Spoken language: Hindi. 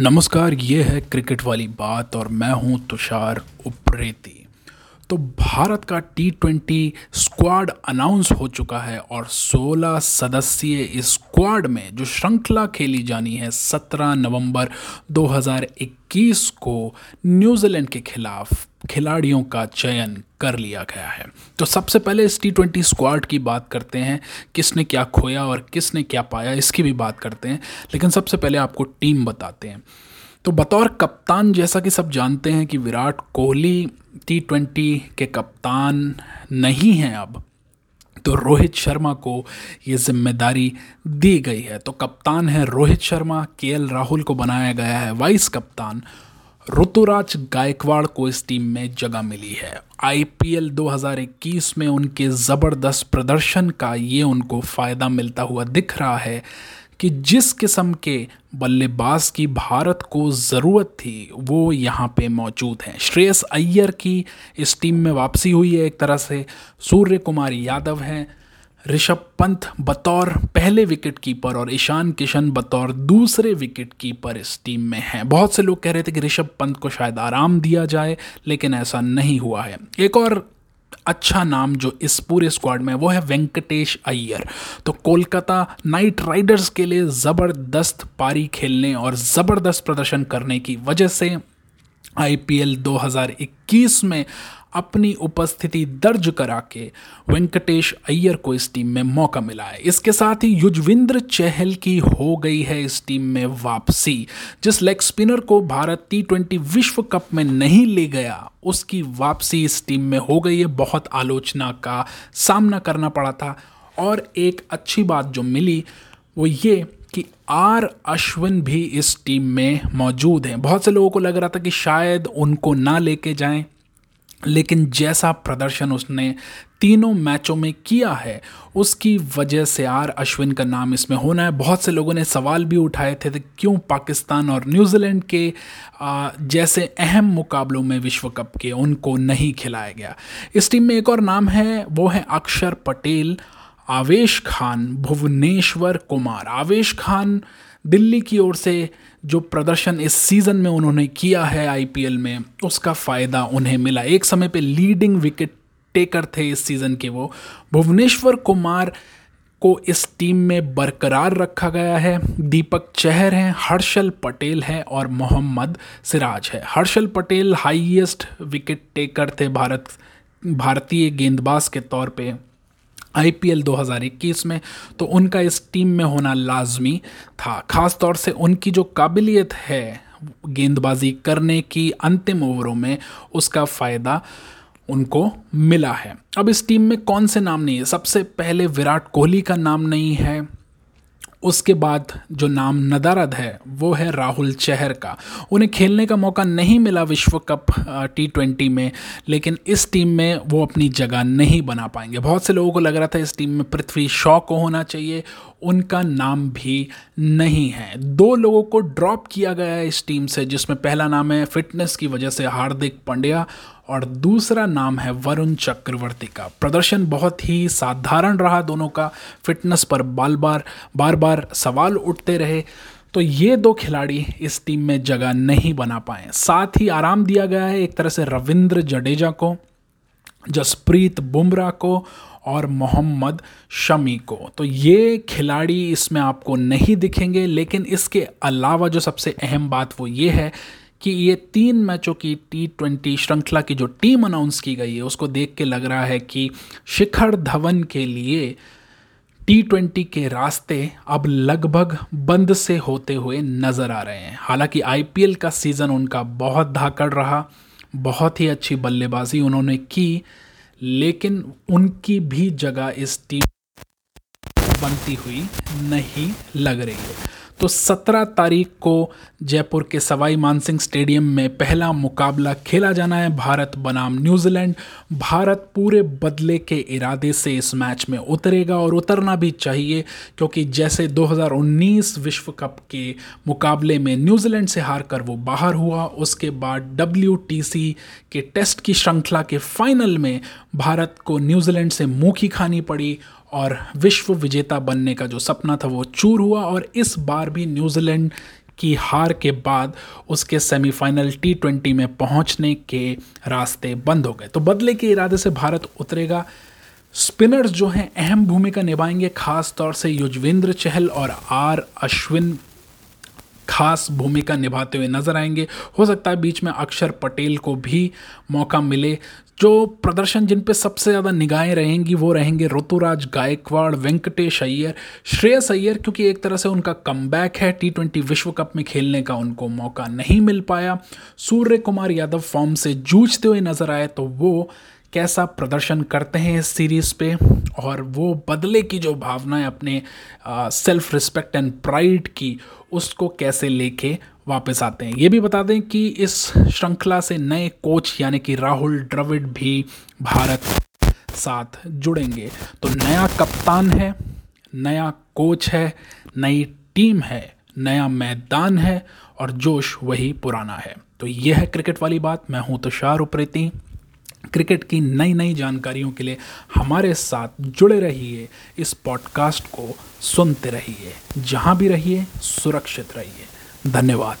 नमस्कार, ये है क्रिकेट वाली बात और मैं हूँ तुषार उप्रेती। तो भारत का टी ट्वेंटी स्क्वाड अनाउंस हो चुका है और 16 सदस्यीय इस स्क्वाड में जो श्रृंखला खेली जानी है 17 नवंबर 2021 को न्यूजीलैंड के खिलाफ। खिलाड़ियों का चयन कर लिया गया है। तो सबसे पहले इस टी ट्वेंटी स्क्वाड की बात करते हैं, किसने क्या खोया और किसने क्या पाया, इसकी भी बात करते हैं। लेकिन सबसे पहले आपको टीम बताते हैं। तो बतौर कप्तान जैसा कि सब जानते हैं कि विराट कोहली टी ट्वेंटी के कप्तान नहीं हैं अब। तो रोहित शर्मा को ये ज़िम्मेदारी दी गई है। तो कप्तान है रोहित शर्मा, के राहुल को बनाया गया है, वाइस कप्तान ऋतुराज गायकवाड़ को इस टीम में जगह मिली है। आईपीएल 2021 में उनके ज़बरदस्त प्रदर्शन का ये उनको फ़ायदा मिलता हुआ दिख रहा है कि जिस किस्म के बल्लेबाज की भारत को ज़रूरत थी, वो यहाँ पे मौजूद हैं। श्रेयस अय्यर की इस टीम में वापसी हुई है एक तरह से। सूर्य कुमार यादव हैं। ऋषभ पंत बतौर पहले विकेट कीपर और ईशान किशन बतौर दूसरे विकेट कीपर इस टीम में हैं। बहुत से लोग कह रहे थे कि ऋषभ पंत को शायद आराम दिया जाए, लेकिन ऐसा नहीं हुआ है। एक और अच्छा नाम जो इस पूरे स्क्वाड में वो है वेंकटेश अय्यर। तो कोलकाता नाइट राइडर्स के लिए ज़बरदस्त पारी खेलने और ज़बरदस्त प्रदर्शन करने की वजह से आईपीएल 2021 में अपनी उपस्थिति दर्ज करा के वेंकटेश अय्यर को इस टीम में मौका मिला है। इसके साथ ही युजविंद्र चहल की हो गई है इस टीम में वापसी, जिस लेग स्पिनर को भारत टी ट्वेंटी विश्व कप में नहीं ले गया, उसकी वापसी इस टीम में हो गई है। बहुत आलोचना का सामना करना पड़ा था। और एक अच्छी बात जो मिली, वो ये कि आर अश्विन भी इस टीम में मौजूद हैं। बहुत से लोगों को लग रहा था कि शायद उनको ना लेके जाएँ। लेकिन जैसा प्रदर्शन उसने तीनों मैचों में किया है, उसकी वजह से आर अश्विन का नाम इसमें होना है। बहुत से लोगों ने सवाल भी उठाए थे कि क्यों पाकिस्तान और न्यूजीलैंड के जैसे अहम मुकाबलों में विश्व कप के उनको नहीं खिलाया गया। इस टीम में एक और नाम है, वो है अक्षर पटेल, आवेश खान, भुवनेश्वर कुमार। आवेश खान दिल्ली की ओर से जो प्रदर्शन इस सीज़न में उन्होंने किया है आईपीएल में, उसका फ़ायदा उन्हें मिला। एक समय पे लीडिंग विकेट टेकर थे इस सीज़न के वो। भुवनेश्वर कुमार को इस टीम में बरकरार रखा गया है। दीपक चहर हैं, हर्षल पटेल है और मोहम्मद सिराज है। Harshal Patel highest wicket taker थे भारत, भारतीय गेंदबाज के तौर पे। आईपीएल 2021 में तो उनका इस टीम में होना लाजमी था। ख़ास तौर से उनकी जो काबिलियत है गेंदबाजी करने की अंतिम ओवरों में, उसका फ़ायदा उनको मिला है। अब इस टीम में कौन से नाम नहीं है? सबसे पहले विराट कोहली का नाम नहीं है। उसके बाद जो नाम नदारद है, वो है राहुल चहर का। उन्हें खेलने का मौका नहीं मिला विश्व कप टी ट्वेंटी में, लेकिन इस टीम में वो अपनी जगह नहीं बना पाएँगे। बहुत से लोगों को लग रहा था इस टीम में पृथ्वी शॉ को होना चाहिए उनका नाम भी नहीं है। दो लोगों को ड्रॉप किया गया है इस टीम से, जिसमें पहला नाम है फिटनेस की वजह से हार्दिक पांड्या और दूसरा नाम है वरुण चक्रवर्ती का। प्रदर्शन बहुत ही साधारण रहा दोनों का। फिटनेस पर बाल बार बार बार सवाल उठते रहे। तो ये दो खिलाड़ी इस टीम में जगह नहीं बना पाए। साथ ही आराम दिया गया है एक तरह से रविंद्र जडेजा को, जसप्रीत बुमराह को और मोहम्मद शमी को। तो ये खिलाड़ी इसमें आपको नहीं दिखेंगे, लेकिन इसके अलावा जो सबसे अहम बात वो ये है कि ये तीन मैचों की टी ट्वेंटी श्रृंखला की जो टीम अनाउंस की गई है, उसको देख के लग रहा है कि शिखर धवन के लिए टी ट्वेंटी के रास्ते अब लगभग बंद से होते हुए नज़र आ रहे हैं। हालाँकि आईपीएल का सीज़न उनका बहुत धाकड़ रहा, बहुत ही अच्छी बल्लेबाजी उन्होंने की लेकिन उनकी भी जगह इस टीम बनती हुई नहीं लग रही। है तो 17 तारीख को जयपुर के सवाई मानसिंह स्टेडियम में पहला मुकाबला खेला जाना है। भारत बनाम न्यूजीलैंड। भारत पूरे बदले के इरादे से इस मैच में उतरेगा और उतरना भी चाहिए, क्योंकि जैसे 2019 विश्व कप के मुकाबले में न्यूजीलैंड से हार कर वो बाहर हुआ, उसके बाद डब्ल्यूटीसी के टेस्ट की श्रृंखला के फाइनल में भारत को न्यूजीलैंड से मुँह खानी पड़ी और विश्व विजेता बनने का जो सपना था वो चूर हुआ और इस बार भी न्यूजीलैंड की हार के बाद उसके सेमीफाइनल टी ट्वेंटी में पहुँचने के रास्ते बंद हो गए। तो बदले के इरादे से भारत उतरेगा। स्पिनर्स जो हैं, अहम भूमिका निभाएँगे खास तौर से युजवेंद्र चहल और आर अश्विन खास भूमिका निभाते हुए नज़र आएँगे। हो सकता है बीच में अक्षर पटेल को भी मौका मिले। जो प्रदर्शन जिन पे सबसे ज़्यादा निगाहें रहेंगी, वो रहेंगे ऋतुराज गायकवाड़, वेंकटेश अय्यर, श्रेयस अय्यर, क्योंकि एक तरह से उनका कम है। टी ट्वेंटी विश्व कप में खेलने का उनको मौका नहीं मिल पाया। सूर्य कुमार यादव फॉर्म से जूझते हुए नज़र आए तो वो कैसा प्रदर्शन करते हैं इस सीरीज़ पे और वो बदले की जो भावनाएँ अपने सेल्फ रिस्पेक्ट एंड प्राइड की, उसको कैसे लेके वापस आते हैं। ये भी बता दें कि इस श्रृंखला से नए कोच यानी कि राहुल द्रविड भी भारत साथ जुड़ेंगे। तो नया कप्तान है, नया कोच है, नई टीम है, नया मैदान है और जोश वही पुराना है। तो यह है क्रिकेट वाली बात, मैं हूँ तुषार उप्रेती। क्रिकेट की नई नई जानकारियों के लिए हमारे साथ जुड़े रहिए, इस पॉडकास्ट को सुनते रहिए, जहाँ भी रहिए, सुरक्षित रहिए। धन्यवाद।